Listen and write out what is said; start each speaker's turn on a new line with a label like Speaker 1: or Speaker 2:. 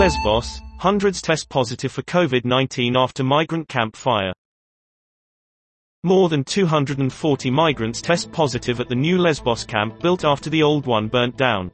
Speaker 1: Lesbos, hundreds test positive for COVID-19 after migrant camp fire. More than 240 migrants test positive at the new Lesbos camp built after the old one burnt down.